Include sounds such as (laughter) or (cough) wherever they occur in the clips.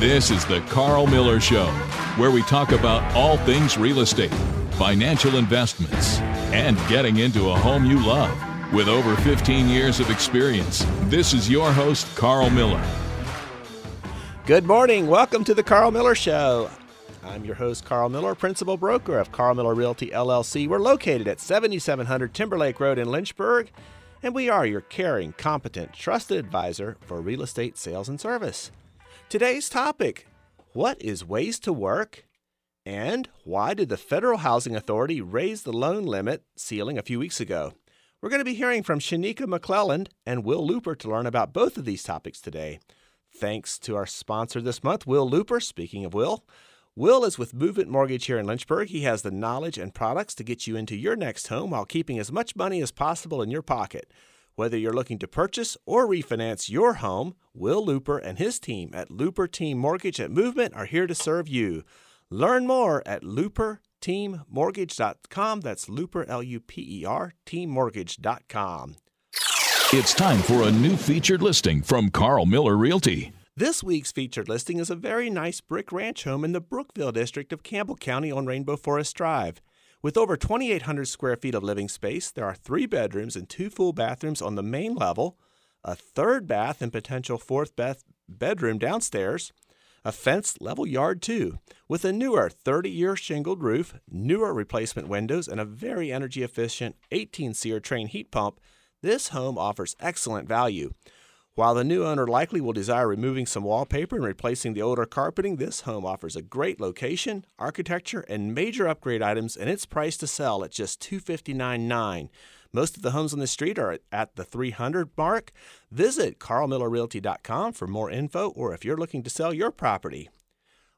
This is the Carl Miller Show, where we talk about all things real estate, financial investments, and getting into a home you love. With over 15 years of experience, this is your host, Carl Miller. Good morning. Welcome to the Carl Miller Show. I'm your host, Carl Miller, principal broker of Carl Miller Realty LLC. We're located at 7700 Timberlake Road in Lynchburg, and we are your caring, competent, trusted advisor for real estate sales and service. Today's topic What is Ways to Work? And why did the Federal Housing Authority raise the loan limit ceiling a few weeks ago? We're going to be hearing from Shanika McClelland and Will Luper to learn about both of these topics today. Thanks to our sponsor this month, Will Luper. Speaking of Will, Will is with Movement Mortgage here in Lynchburg. He has the knowledge and products to get you into your next home while keeping as much money as possible in your pocket. Whether you're looking to purchase or refinance your home, Will Luper and his team at Luper Team Mortgage at Movement are here to serve you. Learn more at luperteammortgage.com. That's Luper, L U P E R, teammortgage.com. It's time for a new featured listing from Carl Miller Realty. This week's featured listing is a very nice brick ranch home in the Brookville district of Campbell County on Rainbow Forest Drive. With over 2,800 square feet of living space, there are three bedrooms and two full bathrooms on the main level, a third bath and potential fourth bath bedroom downstairs, a fenced level yard too, with a newer 30 year shingled roof, newer replacement windows, and a very energy efficient 18 SEER Trane heat pump. This home offers excellent value. While the new owner likely will desire removing some wallpaper and replacing the older carpeting, this home offers a great location, architecture, and major upgrade items, and it's priced to sell at just $259.9. Most of the homes on the street are at the 300 mark. Visit carlmillerrealty.com for more info or if you're looking to sell your property.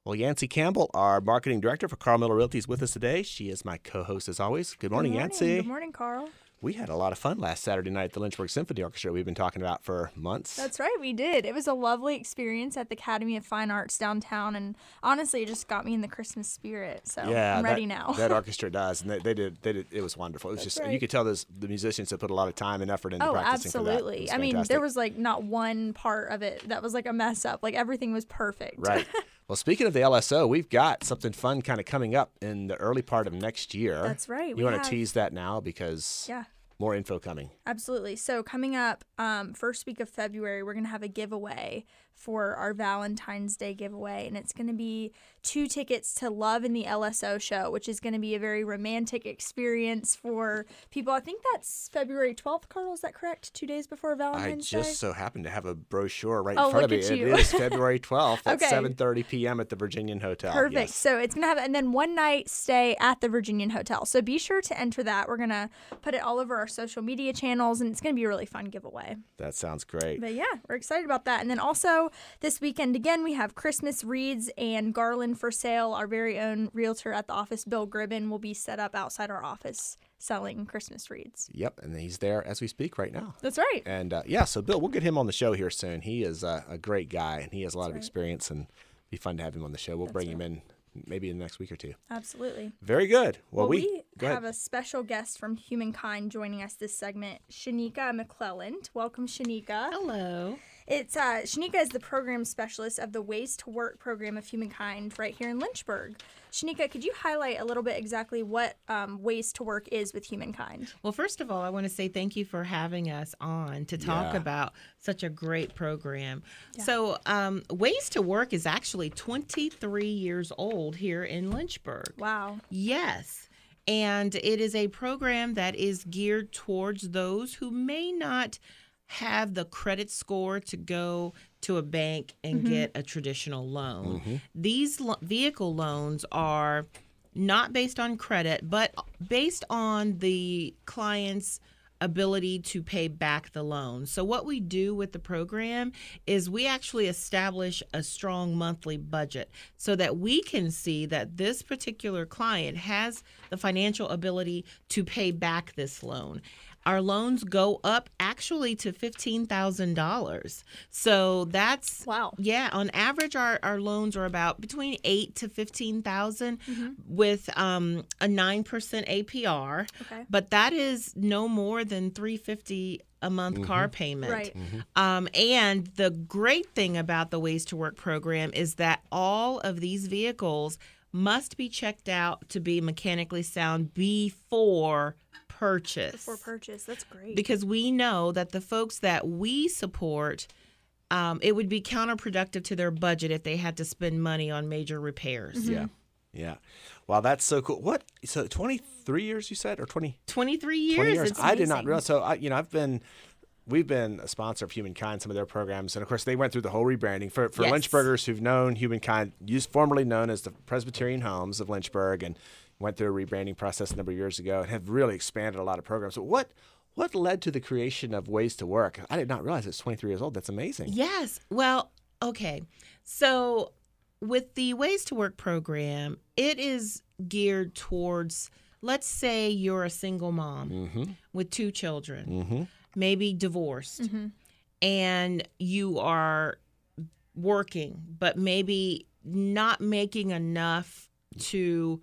Well, Yancy Campbell, our marketing director for Carl Miller Realty, is with us today. She is my co-host as always. Good morning, Good morning. Yancy. Good morning, Carl. We had a lot of fun last Saturday night at the Lynchburg Symphony Orchestra. We've been talking about for months. That's right, we did. It was a lovely experience at the Academy of Fine Arts downtown, and honestly, it just got me in the Christmas spirit. So yeah, I'm ready that, now. that (laughs) orchestra does, and they, they did. They did. It was wonderful. It was That's just you could tell those the musicians had put a lot of time and effort into oh, practicing that. Absolutely. I mean, there was like not one part of it that was like a mess up. Like everything was perfect. right. (laughs) Well, speaking of the LSO, we've got something fun kind of coming up in the early part of next year. That's right, You we want to tease that now because yeah. More info coming. Absolutely. So coming up, um, first week of February, we're gonna have a giveaway for our Valentine's Day giveaway, and it's gonna be two tickets to Love in the LSO show, which is gonna be a very romantic experience for people. I think that's February twelfth. Carl, is that correct? Two days before Valentine's Day. I just so happen to have a brochure right Oh, in front of me. at It you. is (laughs) February 12th at Okay. 7:30 p.m. at the Virginian Hotel. Perfect. Yes. So it's gonna have, and then one night stay at the Virginian Hotel. So be sure to enter that. We're gonna put it all over our social media channels, and it's gonna be a really fun giveaway. That sounds great. But yeah, we're excited about that. And then also this weekend again, we have Christmas wreaths and garland for sale. Our very own realtor at the office, Bill Gribben, will be set up outside our office selling Christmas wreaths. Yep, and he's there as we speak right now. That's right. And uh, yeah, so Bill, we'll get him on the show here soon. He is uh, a great guy, and he has a lot of right. experience, and be fun to have him on the show. We'll bring him in maybe in the next week or two. Absolutely. Very good. Well, Well, we, we, go have ahead. a special guest from Humankind joining us this segment, Shanika McClelland. Welcome, Shanika. Hello. It's uh, Shanika is the program specialist of the Ways to Work program of Humankind right here in Lynchburg. Shanika, could you highlight a little bit exactly what um, Ways to Work is with Humankind? Well, first of all, I want to say thank you for having us on to talk Yeah. about such a great program. So, um, Ways to Work is actually 23 years old here in Lynchburg. Wow. Yes. And it is a program that is geared towards those who may not have the credit score to go to a bank and mm-hmm. get a traditional loan. Mm-hmm. These lo- vehicle loans are not based on credit, but based on the client's ability to pay back the loan. So, what we do with the program is we actually establish a strong monthly budget so that we can see that this particular client has the financial ability to pay back this loan. Our loans go up actually to $15,000. So that's Wow. yeah, on average, our, our loans are about between eight to fifteen with um, a nine percent APR. Okay. But that is no more than three fifty a month car payment. Right. Um, and the great thing about the Ways to Work program is that all of these vehicles must be checked out to be mechanically sound before purchase. For purchase. That's great. because we know that the folks that we support, um, it would be counterproductive to their budget if they had to spend money on major repairs. Yeah. Yeah. Wow, that's so cool. What? So 23 years you said or 20 23 years. 20 years. It's I did not amazing. realize. So I, you know, I've been, we've been a sponsor of Humankind, some of their programs, and of course they went through the whole rebranding for for Yes. Lynchburgers who've known Humankind, used formerly known as the Presbyterian Homes of Lynchburg, and went through a rebranding process a number of years ago, and have really expanded a lot of programs. So what? What led to the creation of Ways to Work? I did not realize it's 23 years old. That's amazing. Yes. Well, okay. So with the Ways to Work program, it is geared towards, let's say you're a single mom Mm-hmm. with two children, Mm-hmm. maybe divorced, and you are working, but maybe not making enough to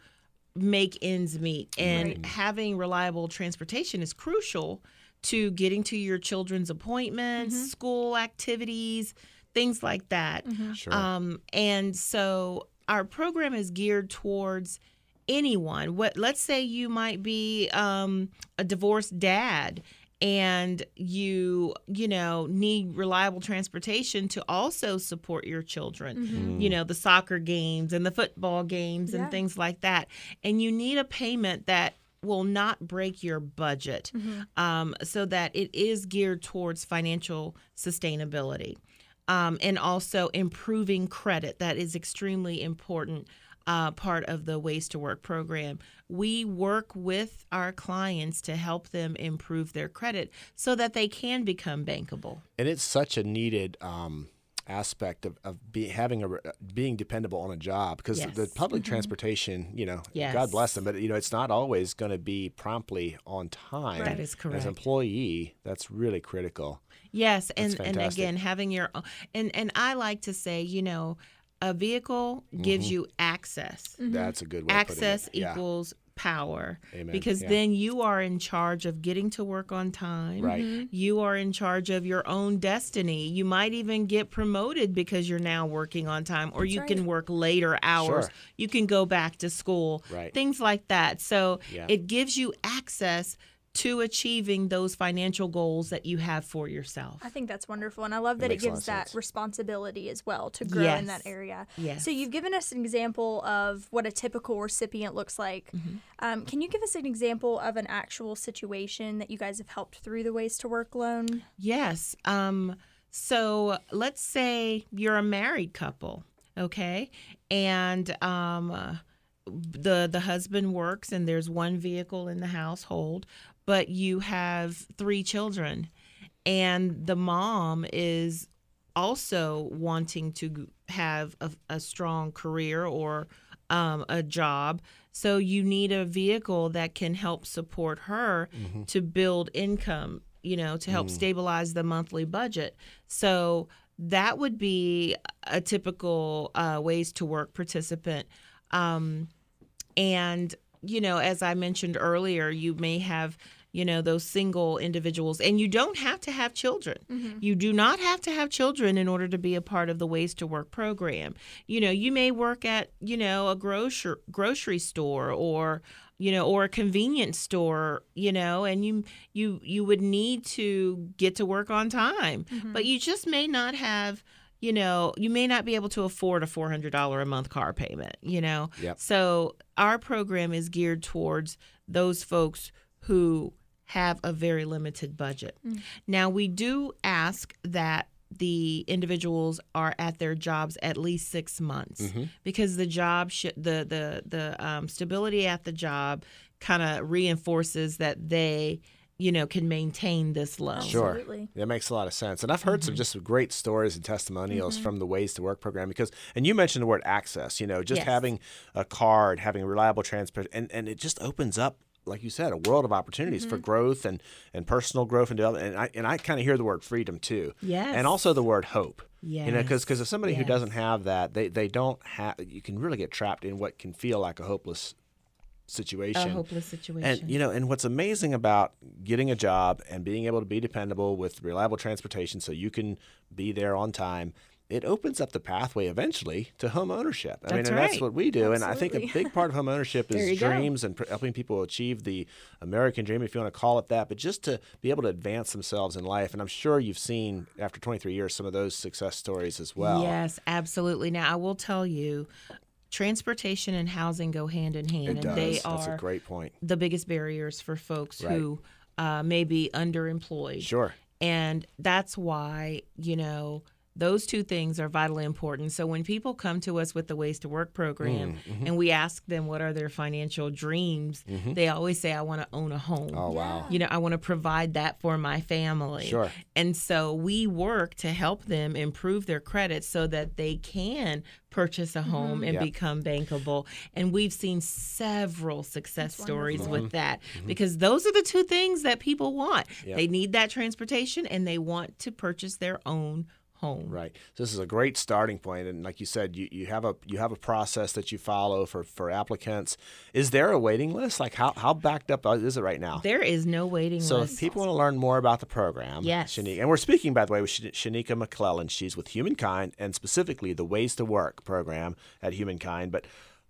make ends meet. And having reliable transportation is crucial to getting to your children's appointments, school activities, things like that. Sure. Um, and so our program is geared towards anyone. What let's say you might be um, a divorced dad and you you know need reliable transportation to also support your children you know the soccer games and the football games Yeah. and things like that and you need a payment that will not break your budget um, so that it is geared towards financial sustainability um, and also improving credit. That is extremely important uh, part of the Ways to Work program. We work with our clients to help them improve their credit so that they can become bankable. and it's such a needed um, aspect of, of be, having a being dependable on a job because the Yes. public transportation you know Yes. god bless them but you know it's not always going to be promptly on time That is as correct. an employee that's really critical Yes, and That's and fantastic. again having your and and I like to say, you know, a vehicle gives you access. that's a good way access of putting it. Yeah. equals power Amen. because Yeah. then you are in charge of getting to work on time Right. Mm-hmm. Mhm. you are in charge of your own destiny you might even get promoted because you're now working on time or you right. can work later hours Sure. you can go back to school Right. things like that so Yeah. it gives you access to achieving those financial goals that you have for yourself I think that's wonderful, and I love That that, it makes a lot gives that sense. responsibility as well to grow in that area. Yes. So you've given us an example of what a typical recipient looks like. Mm-hmm. Um, can you give us an example of an actual situation that you guys have helped through the Ways to Work loan? Yes. Um, so let's say you're a married couple, okay, and um, the the husband works and there's one vehicle in the household, but you have three children, and the mom is also wanting to have a, a strong career or um, a job. So you need a vehicle that can help support her to build income, you know, to help stabilize the monthly budget. So that would be a typical uh, ways to work participant. Um, and, you know, as I mentioned earlier, you may have, you know, those single individuals, and you don't have to have children. Mm-hmm. You do not have to have children in order to be a part of the Ways to Work program. You know, you may work at, you know, a grocery grocery store or, you know, or a convenience store, you know, and you you you would need to get to work on time, mm-hmm. but you just may not have you know, you may not be able to afford a $400 a month car payment, you know? Yep. So our program is geared towards those folks who have a very limited budget. Mm. Now, we do ask that the individuals are at their jobs at least six months mm-hmm. because the job sh- the the the um, stability at the job kind of reinforces that they you know can maintain this loan Sure. Absolutely. That makes a lot of sense. And I've heard some mm-hmm. just great stories and testimonials mm-hmm. from the Ways to Work program because, and you mentioned the word access, you know, just Yes. having a card, having reliable transport, and, and it just opens up, like you said, a world of opportunities for mm-hmm. growth and, and personal growth and development. And I, and I kind of hear the word freedom too. Yes. And also the word hope. You know, because Yes. if somebody who doesn't have that, they, they don't have, you can really get trapped in what can feel like a hopeless situation. A hopeless situation. And you know, and what's amazing about getting a job and being able to be dependable with reliable transportation, so you can be there on time. It opens up the pathway eventually to home ownership. I mean, That's and that's what we do. And I think a big part of home ownership (laughs) is go. dreams and pr- helping people achieve the American dream, if you want to call it that. But just to be able to advance themselves in life. And I'm sure you've seen after 23 years some of those success stories as well. Yes, absolutely. Now I will tell you, transportation and housing go hand in hand, it and does. they that's are a great point. the biggest barriers for folks Right. who uh, may be underemployed. Sure. And that's why, you know, those two things are vitally important. So when people come to us with the Ways to Work program Mm-hmm. and we ask them what are their financial dreams, they always say, I want to own a home. Oh wow. You know, I want to provide that for my family. Sure. And so we work to help them improve their credit so that they can purchase a home and Yep. become bankable. And we've seen several success stories Mm-hmm. with that because those are the two things that people want. Yep. They need that transportation and they want to purchase their own home. Right. So this is a great starting point, and like you said, you, you have a you have a process that you follow for, for applicants. Is there a waiting list? Like how, how backed up is it right now? There is no waiting So list. So if people want to learn more about the program, Yes. Shanika, and we're speaking by the way with Shanika McClelland. She's with Humankind and specifically the Ways to Work program at Humankind. But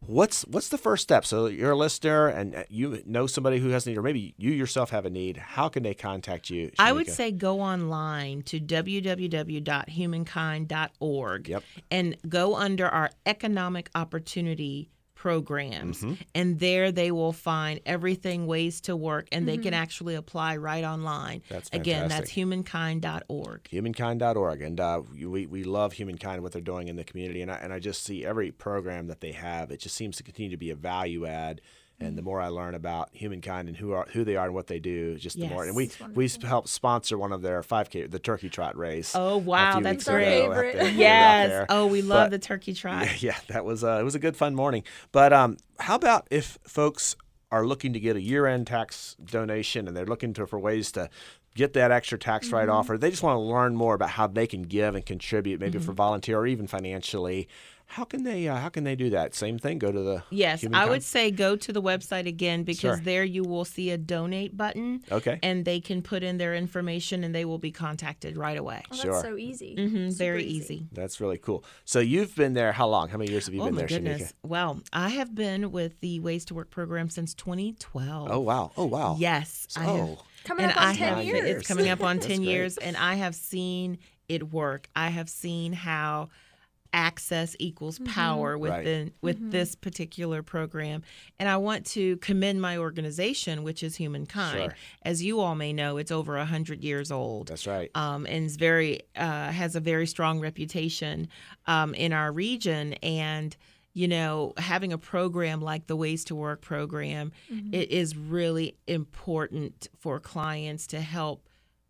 what's what's the first step? So you're a listener and uh, you know somebody who has a need, or maybe you yourself have a need. How can they contact you? I would say go online to www.humankind.org Yep. and go under our economic opportunity programs. Mm-hmm. And there they will find everything ways to work and they can actually apply right online. That's Again, that's humankind.org. humankind.org and uh, we, we love humankind what they're doing in the community and I, and I just see every program that they have it just seems to continue to be a value add and the more I learn about humankind and who are who they are and what they do, just the more. And we we helped sponsor one of their 5K, the Turkey Trot race. Oh, wow, that's weeks great. ago Our favorite. Yes. Oh, we love But- the turkey trot. yeah, (laughs) yeah, that was uh, it was a good fun morning. But um, how about if folks are looking to get a year-end tax donation and they're looking to, for ways to get that extra tax Mm-hmm. write-off, or they just want to learn more about how they can give and contribute, maybe Mm-hmm. for volunteer or even financially. How can they? Uh, how can they do that? Same thing. Go to the Yes, I Humankind? would say go to the website again because Sure. there you will see a donate button. Okay. And they can put in their information and they will be contacted right away. Oh, that's Sure. so easy. hmm very easy. That's really cool. So you've been there. How long? How many years have you Oh been my there, goodness. Shanika? Well, I have been with the Ways to Work program since 2012. Oh wow. Oh wow. Yes. I have. Oh. Coming and up on I 10 have years. it's coming up (laughs) on 10 great. years and I have seen it work. I have seen how access equals power Right. within with this particular program and I want to commend my organization which is Humankind. Sure. As you all may know, it's over 100 years old That's right. um, and is very uh, has a very strong reputation um, in our region. And you know, having a program like the Ways to Work program, it is really important for clients to help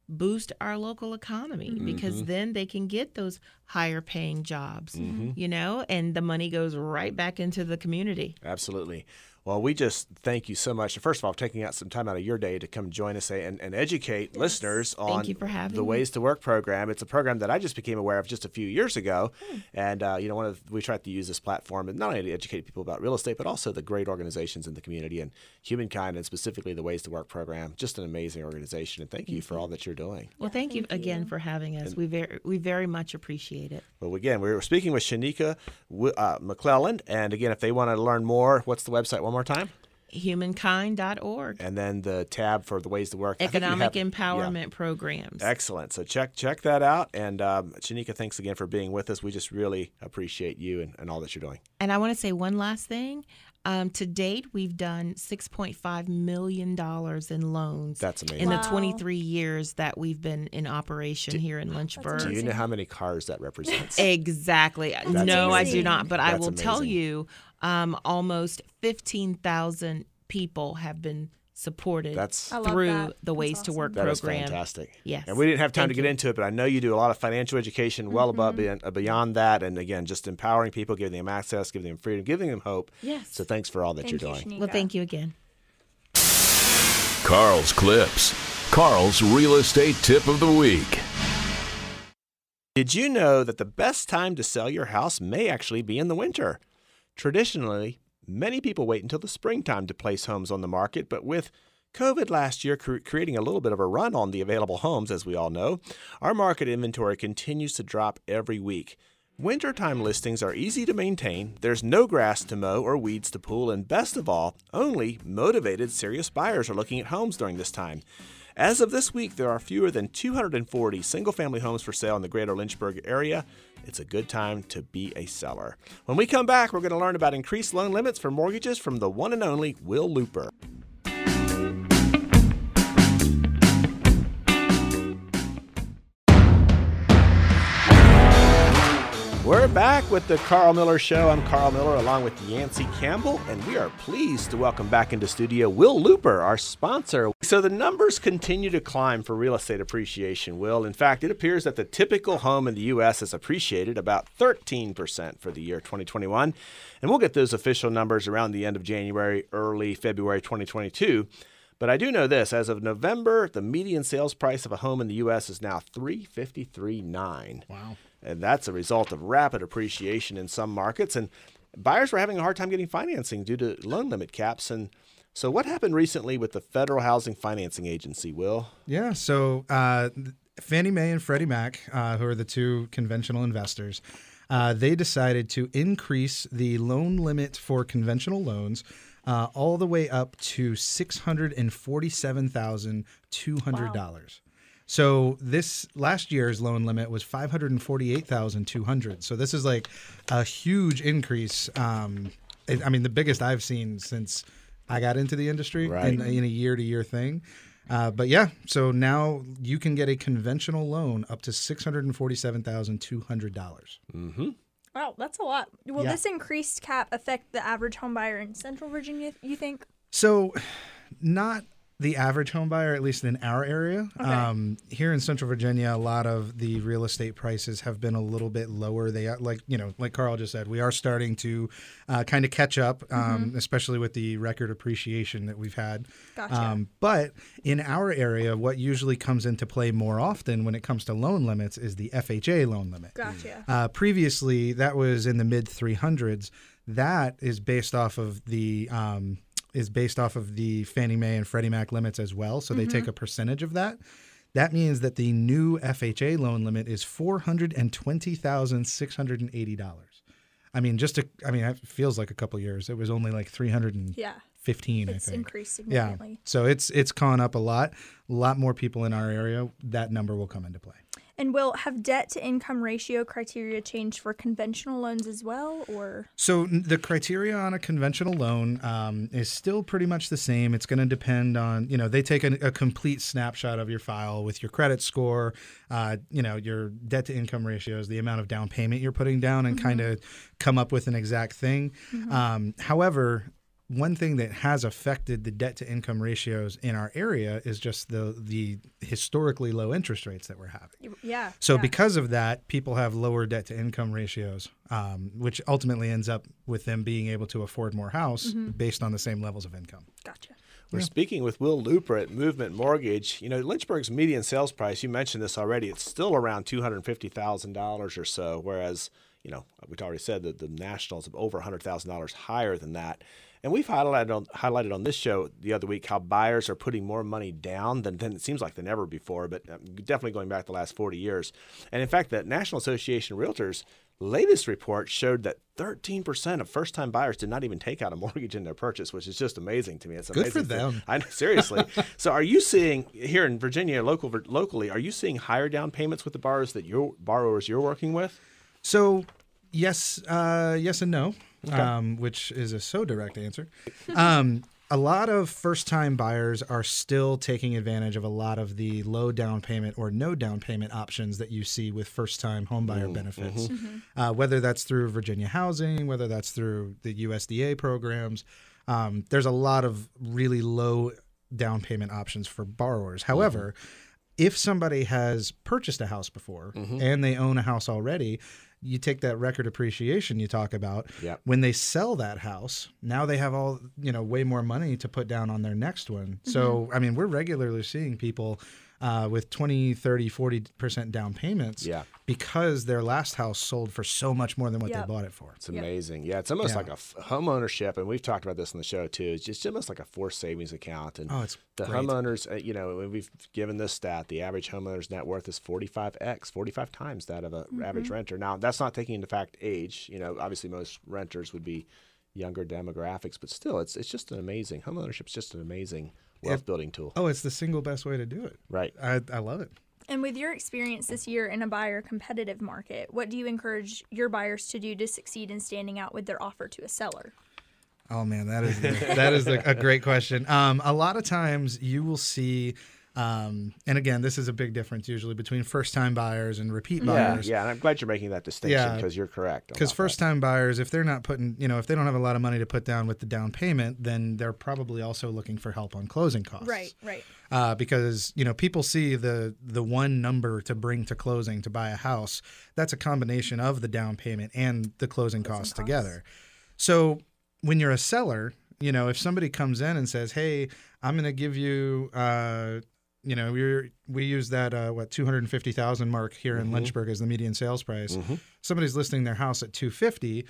boost our local economy mm-hmm. because mm-hmm. then they can get those higher paying jobs, mm-hmm. you know, and the money goes right back into the community. Absolutely. Well, we just thank you so much. First of all, taking out some time out of your day to come join us and, and educate listeners on you for having the me. Ways to Work program. It's a program that I just became aware of just a few years ago, Hmm. and uh, you know, one of we try to use this platform and not only to educate people about real estate, but also the great organizations in the community and humankind, and specifically the Ways to Work program. Just an amazing organization, and thank you for all that you're doing. Well, thank, you again for having us. We very we very much appreciate it. Well, again, we were speaking with Shanika uh, McClelland, and again, if they want to learn more, what's the website one more time? Humankind.org. and then the tab for the ways to work. I think you Economic have- yeah. empowerment programs. Excellent. So check check that out. And um, Shanika, thanks again for being with us. We just really appreciate you and, and all that you're doing. And I want to say one last thing. Um, to date, we've done $6.5 million in loans. That's amazing. In the 23 years that we've been in operation here in Lynchburg. Do you know how many cars that represents? Exactly. no, I do not. But I That's will tell you um, almost 15,000 people have been supported That's- through that. the That's Ways to Work That is program. fantastic. Yes. And we didn't have time Thank to get you. Mm-hmm. into it, but I know you do a lot of financial education well above beyond, uh, beyond that. And again, just empowering people, giving them access, giving them freedom, giving them hope. Yes. So thanks for all that Thank you're you, doing. Shanika. Well, thank you again. Carl's Clips. Carl's real estate tip of the week. Did you know that the best time to sell your house may actually be in the winter? Traditionally, Many people wait until the springtime to place homes on the market, but with COVID last year cre- creating a little bit of a run on the available homes, as we all know, our market inventory continues to drop every week. Wintertime listings are easy to maintain, there's no grass to mow or weeds to pull, and best of all, only motivated, serious buyers are looking at homes during this time. As of this week, there are fewer than 240 single family homes for sale in the greater Lynchburg area. It's a good time to be a seller. When we come back, we're going to learn about increased loan limits for mortgages from the one and only Will Luper. Back with the Carl Miller Show. I'm Carl Miller along with Yancy Campbell, and we are pleased to welcome back into studio Will Luper, our sponsor. So the numbers continue to climb for real estate appreciation, Will. In fact, it appears that the typical home in the U.S. has appreciated about 13% for the year 2021. And we'll get those official numbers around the end of January, early February 2022. But I do know this: as of November, the median sales price of a home in the U.S. is now three fifty three nine. Wow. And that's a result of rapid appreciation in some markets. And buyers were having a hard time getting financing due to loan limit caps. And so, what happened recently with the Federal Housing Financing Agency, Will? Yeah. So, uh, Fannie Mae and Freddie Mac, uh, who are the two conventional investors, uh, they decided to increase the loan limit for conventional loans uh, all the way up to six hundred and forty-seven thousand two hundred dollars. So this last year's loan limit was five hundred and forty-eight thousand two hundred. So this is like a huge increase. Um, it- I mean, the biggest I've seen since I got into the industry Right. in, in a year-to-year thing. Uh, but yeah, so now you can get a conventional loan up to six hundred and forty-seven thousand two hundred dollars. Wow, that's a lot. Will Yeah. this increased cap affect the average home buyer in Central Virginia? You think? So, not the average home buyer, at least in our area. Um, here in Central Virginia, a lot of the real estate prices have been a little bit lower. They are like you know, like Carl just said, we are starting to uh, kind of catch up, um, especially with the record appreciation that we've had. Gotcha. Um, but in our area, what usually comes into play more often when it comes to loan limits is the FHA loan limit. Gotcha. Uh, previously, that was in the mid 300s. That is based off of the um, is based off of the Fannie Mae and Freddie Mac limits as well. So they take mm-hmm. a percentage of that. That means that the new FHA loan limit is four hundred and twenty thousand six hundred and eighty dollars. I mean, just a, I mean, it feels like a couple years. It was only like three hundred and Yeah, fifteen. it's I think. increased Yeah. So it's it's gone up a lot. A lot more people in our area. That number will come into play. And will have debt to income ratio criteria changed for conventional loans as well, or So the criteria on a conventional loan um, is still pretty much the same. It's going to depend on you know they take a, a complete snapshot of your file with your credit score, uh, you know your debt to income ratios, the amount of down payment you're putting down, and kind of come up with an exact thing. Um, however. One thing that has affected the debt to income ratios in our area is just the the historically low interest rates that we're having. yeah. So yeah. because of that, people have lower debt to income ratios, um, which ultimately ends up with them being able to afford more house based on the same levels of income. gotcha. We're speaking with Will Luper at Movement Mortgage. You know, Lynchburg's median sales price, you mentioned this already, it's still around $250,000 or so, whereas, you know, we've already said that the nationals are over $100,000 higher than that. And we've highlighted on, highlighted on this show the other week how buyers are putting more money down than, than it seems like than ever before, but um, definitely going back the last 40 years. And in fact, the National Association of Realtors latest report showed that 13% of first time buyers did not even take out a (laughs) mortgage in their purchase, which is just amazing to me. It's Good for to- them. (laughs) I know, seriously. so, are you seeing here in Virginia, local locally, are you seeing higher down payments with the borrowers that your borrowers you're working with? So, yes, uh, yes and no, um, which is a so direct answer. Um, a lot of first time buyers are still taking advantage of a lot of the low down payment or no down payment options that you see with first time home buyer benefits, uh, whether that's through Virginia Housing, whether that's through the USDA programs. Um, there's a lot of really low down payment options for borrowers. However, if somebody has purchased a house before and they own a house already, you take that record appreciation you talk about. Yep. When they sell that house, now they have all, you know, way more money to put down on their next one. So, mm-hmm. I mean, we're regularly seeing people uh, with 20, 30, 40% down payments Yeah. because their last house sold for so much more than what Yep. they bought it for. It's amazing. Yeah, it's almost Yeah. like a f- home ownership, and we've talked about this on the show too. It's just almost like a forced savings account. And Oh, it's the great. homeowners, uh, you know, we've given this stat, the average homeowner's net worth is 45x, 45 times that of an Mm-hmm. average renter. Now, that's not taking into fact age. You know, obviously most renters would be younger demographics, but still, it's it's just an amazing home ownership is just an amazing wealth building tool. Oh, it's the single best way to do it. Right. I, I love it. And with your experience this year in a buyer competitive market, what do you encourage your buyers to do to succeed in standing out with their offer to a seller? Oh man, that is the, that is the, a great question. Um, a lot of times you will see, um, and again, this is a big difference usually between first-time buyers and repeat Yeah, buyers. yeah, and I'm glad you're making that distinction Yeah. because you're correct. Because first-time buyers, if they're not putting, you know, if they don't have a lot of money to put down with the down payment, then they're probably also looking for help on closing costs. Right, right. uh, because you know people see the the one number to bring to closing to buy a house. That's a combination of the down payment and the closing costs together. So when you're a seller, you know if somebody comes in and says, "Hey, I'm going to give you," uh, you know, we we use that uh, what two hundred and fifty thousand mark here in mm-hmm. Lynchburg as the median sales price. Mm-hmm. Somebody's listing their house at two fifty.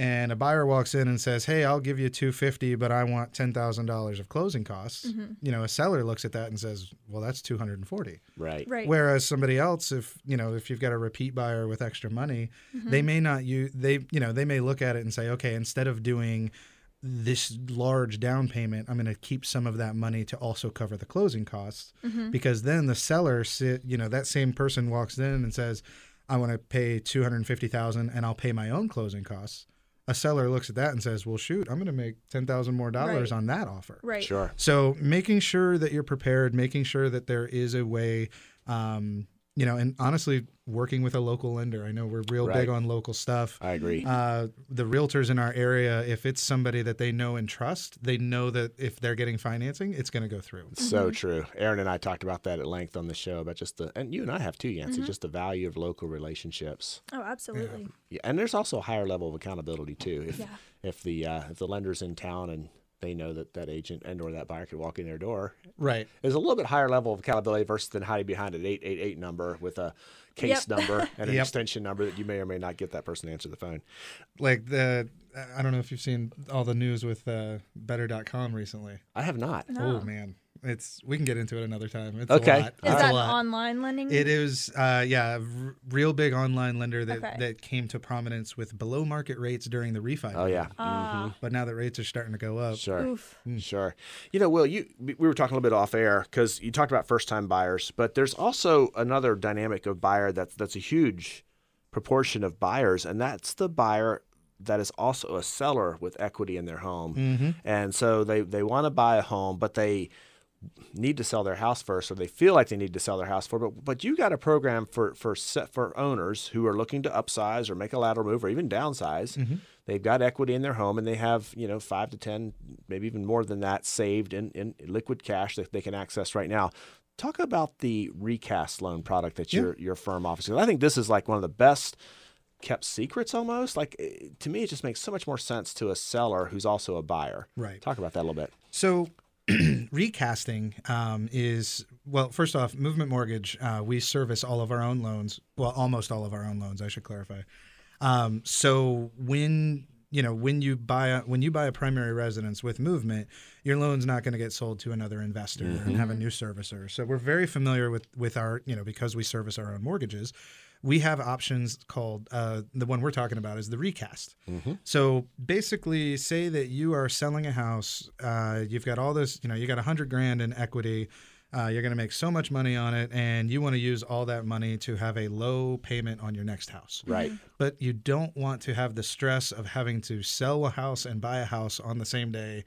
And a buyer walks in and says, "Hey, I'll give you 250, but I want $10,000 of closing costs." Mm-hmm. You know, a seller looks at that and says, "Well, that's 240." right, Right. Whereas somebody else, if you know, if you've got a repeat buyer with extra money, they may not you they you know they may look at it and say, "Okay, instead of doing this large down payment, I'm going to keep some of that money to also cover the closing costs." Because then the seller sit, you know, that same person walks in and says, "I want to pay 250,000 and I'll pay my own closing costs." A seller looks at that and says, "Well, shoot, I'm going to make 10,000 more dollars Right. on that offer." Right. sure. So making sure that you're prepared, making sure that there is a way, um, you know, and honestly, working with a local lender. I know we're real Right. big on local stuff. I agree. Uh, the realtors in our area, if it's somebody that they know and trust, they know that if they're getting financing, it's going to go through. So true. Aaron and I talked about that at length on the show about just the, and you and I have too, Yancy, just the value of local relationships. Oh, absolutely. Yeah, and there's also a higher level of accountability too. If Yeah. if the uh, if the lender's in town and they know that that agent and or that buyer could walk in their door, Right. there's a little bit higher level of accountability versus than hiding behind an eight eight eight number with a case Yep. number (laughs) and an Yep. extension number that you may or may not get that person to answer the phone. Like the, I don't know if you've seen all the news with uh, Better.com recently. I have not. No. Oh man, it's we can get into it another time. It's Okay. a lot. Is It's a that lot. online lending? It is, uh, yeah, a r- real big online lender that, Okay. that came to prominence with below market rates during the refi. Oh yeah. boom. Ah, But now that rates are starting to go up, Sure. oof. Sure. You know, Will, you we were talking a little bit off air because you talked about first time buyers, but there's also another dynamic of buyer that's that's a huge proportion of buyers, and that's the buyer that is also a seller with equity in their home. And so they, they want to buy a home, but they need to sell their house first, or they feel like they need to sell their house for. But but you got a program for for set for owners who are looking to upsize or make a lateral move or even downsize. They've got equity in their home and they have you know five to ten, maybe even more than that, saved in, in liquid cash that they can access right now. Talk about the recast loan product that Yeah. your your firm offers I think this is like one of the best kept secrets almost. Like eh, to me, it just makes so much more sense to a seller who's also a buyer. Right. Talk about that a little bit. So (clears throat) recasting um, is well. First off, Movement Mortgage, uh, we service all of our own loans. Well, almost all of our own loans. I should clarify. Um, so when you know when you buy a, when you buy a primary residence with Movement, your loan's not going to get sold to another investor and have a new servicer. So we're very familiar with with our you know because we service our own mortgages. We have options called uh, the one we're talking about is the recast. So basically, say that you are selling a house, uh, you've got all this, you know, you got a hundred grand in equity, uh, you're going to make so much money on it, and you want to use all that money to have a low payment on your next house. Right. But you don't want to have the stress of having to sell a house and buy a house on the same day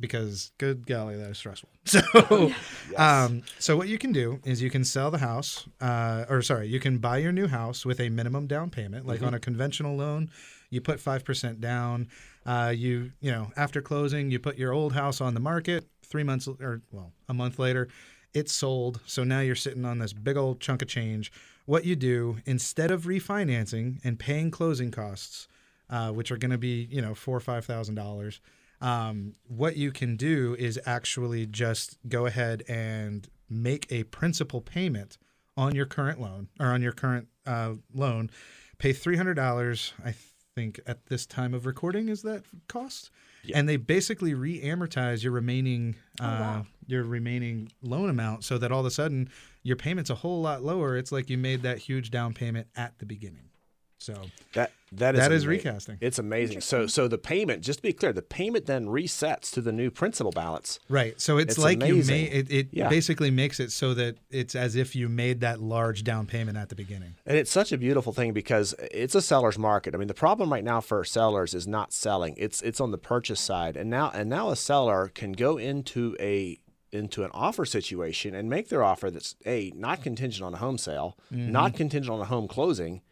because, good golly, that is stressful. (laughs) So, (laughs) um, so what you can do is you can sell the house, uh, or sorry, you can buy your new house with a minimum down payment, like on a conventional loan. You put five percent down. Uh, you you know after closing, you put your old house on the market. Three months or well, a month later, it's sold. So now you're sitting on this big old chunk of change. What you do instead of refinancing and paying closing costs, uh, which are going to be you know four or five thousand dollars, um, what you can do is actually just go ahead and make a principal payment on your current loan or on your current uh, loan, pay three hundred dollars. I think at this time of recording is that cost, and they basically re-amortize your remaining uh, your remaining loan amount, so that all of a sudden your payment's a whole lot lower. It's like you made that huge down payment at the beginning. So That that is That is ama- recasting. It's amazing. So so the payment, just to be clear, the payment then resets to the new principal balance. Right. So it's, It's like amazing. you made it, it Yeah. basically makes it so that it's as if you made that large down payment at the beginning. And it's such a beautiful thing because it's a seller's market. I mean, the problem right now for sellers is not selling. It's it's on the purchase side. And now and now a seller can go into a into an offer situation and make their offer that's a not contingent on a home sale, not mm-hmm. contingent on a home closing.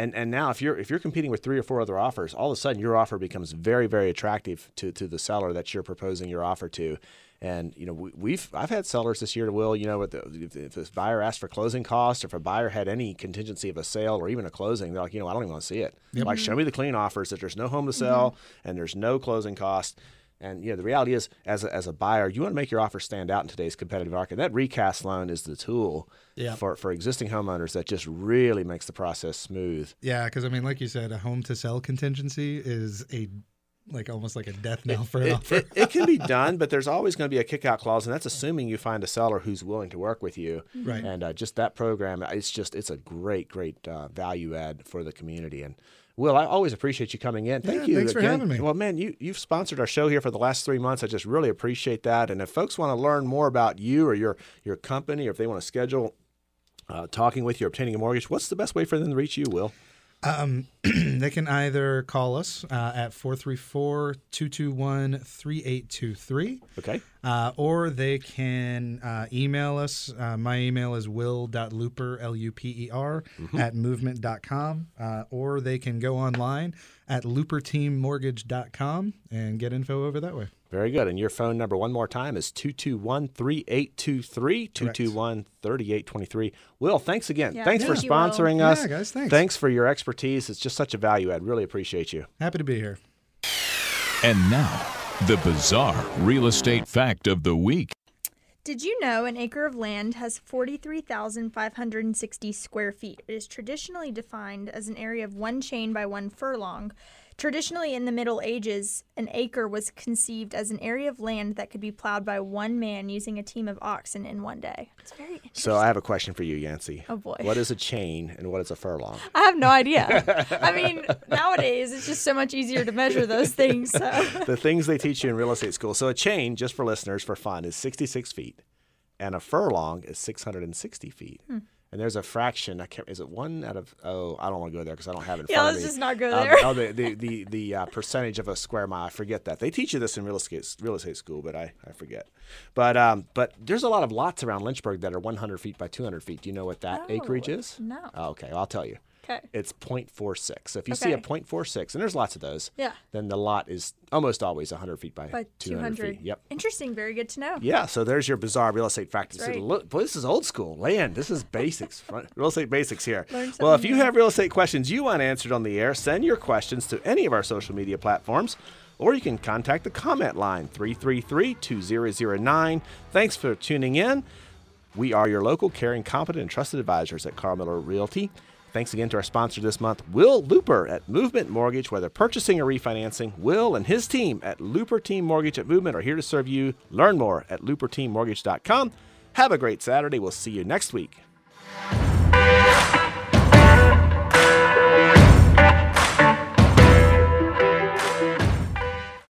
And and now if you're if you're competing with three or four other offers, all of a sudden your offer becomes very very attractive to to the seller that you're proposing your offer to. And you know we, we've I've had sellers this year to will you know with the, if, if a buyer asked for closing costs or if a buyer had any contingency of a sale or even a closing they're like you know I don't even want to see it. Like show me the clean offers that there's no home to mm-hmm. sell and there's no closing cost and you know the reality is as a, as a buyer you want to make your offer stand out in today's competitive market that recast loan is the tool Yeah. for for existing homeowners that just really makes the process smooth Yeah, because I mean, like you said, a home to sell contingency is a like almost like a death knell for an it, offer. it, it can be (laughs) done, but there's always going to be a kick out clause, and that's assuming you find a seller who's willing to work with you. Right. And uh, just that program, it's just it's a great, great uh, value add for the community. And Will, I always appreciate you coming in. Thank Yeah, you. thanks for having me. Well, man, you you've sponsored our show here for the last three months. I just really appreciate that. And if folks want to learn more about you or your your company, or if they want to schedule uh, talking with you or obtaining a mortgage, what's the best way for them to reach you, Will? Um, (clears throat) they can either call us uh, at 434 221 3823. Okay. Uh, or they can uh, email us. Uh, my email is will.luper, L U P E R, at movement.com. Uh, or they can go online at luperteammortgage.com and get info over that way. Very good. And your phone number, one more time, is 221 3823. 221 3823. Will, thanks again. Yeah, thanks for thank you, Will. sponsoring Yeah, us. guys, thanks. Thanks for your expertise. It's just such a value add. Really appreciate you. Happy to be here. And now, the bizarre real estate fact of the week. Did you know an acre of land has 43,560 square feet? It is traditionally defined as an area of one chain by one furlong. Traditionally, in the Middle Ages, an acre was conceived as an area of land that could be plowed by one man using a team of oxen in one day. It's very interesting. So I have a question for you, Yancy. Oh, boy. What is a chain and what is a furlong? (laughs) I have no idea. I (laughs) mean, nowadays it's just so much easier to measure those things. So. (laughs) the things they teach you in real estate school. So a chain, just for listeners, for fun, is 66 feet, and a furlong is 660 feet. Hmm. And there's a fraction. I can't. Is it one out of? Oh, I don't want to go there because I don't have it in Yeah, front of let's me. just not go Um, there. oh, the the the, the uh, percentage of a square mile. I forget that. They teach you this in real estate real estate school, but I, I forget. But um, but there's a lot of lots around Lynchburg that are 100 feet by 200 feet. Do you know what that acreage Oh, is? no. Oh, okay, well, I'll tell you. Okay. It's 0.46. So if you see a 0.46, and there's lots of those, Yeah. then the lot is almost always 100 feet by, By 200, 200. feet. Yep. Interesting. Very good to know. Yeah, so there's your bizarre real estate fact. Right. look, boy, this is old school land. This is basics, (laughs) real estate basics here. Well, if you new. have real estate questions you want answered on the air, send your questions to any of our social media platforms, or you can contact the comment line 333-2009. Thanks for tuning in. We are your local, caring, competent, and trusted advisors at Carl Miller Realty. Thanks again to our sponsor this month, Will Luper at Movement Mortgage. Whether purchasing or refinancing, Will and his team at Luper Team Mortgage at Movement are here to serve you. Learn more at luperteammortgage.com. Have a great Saturday. We'll see you next week.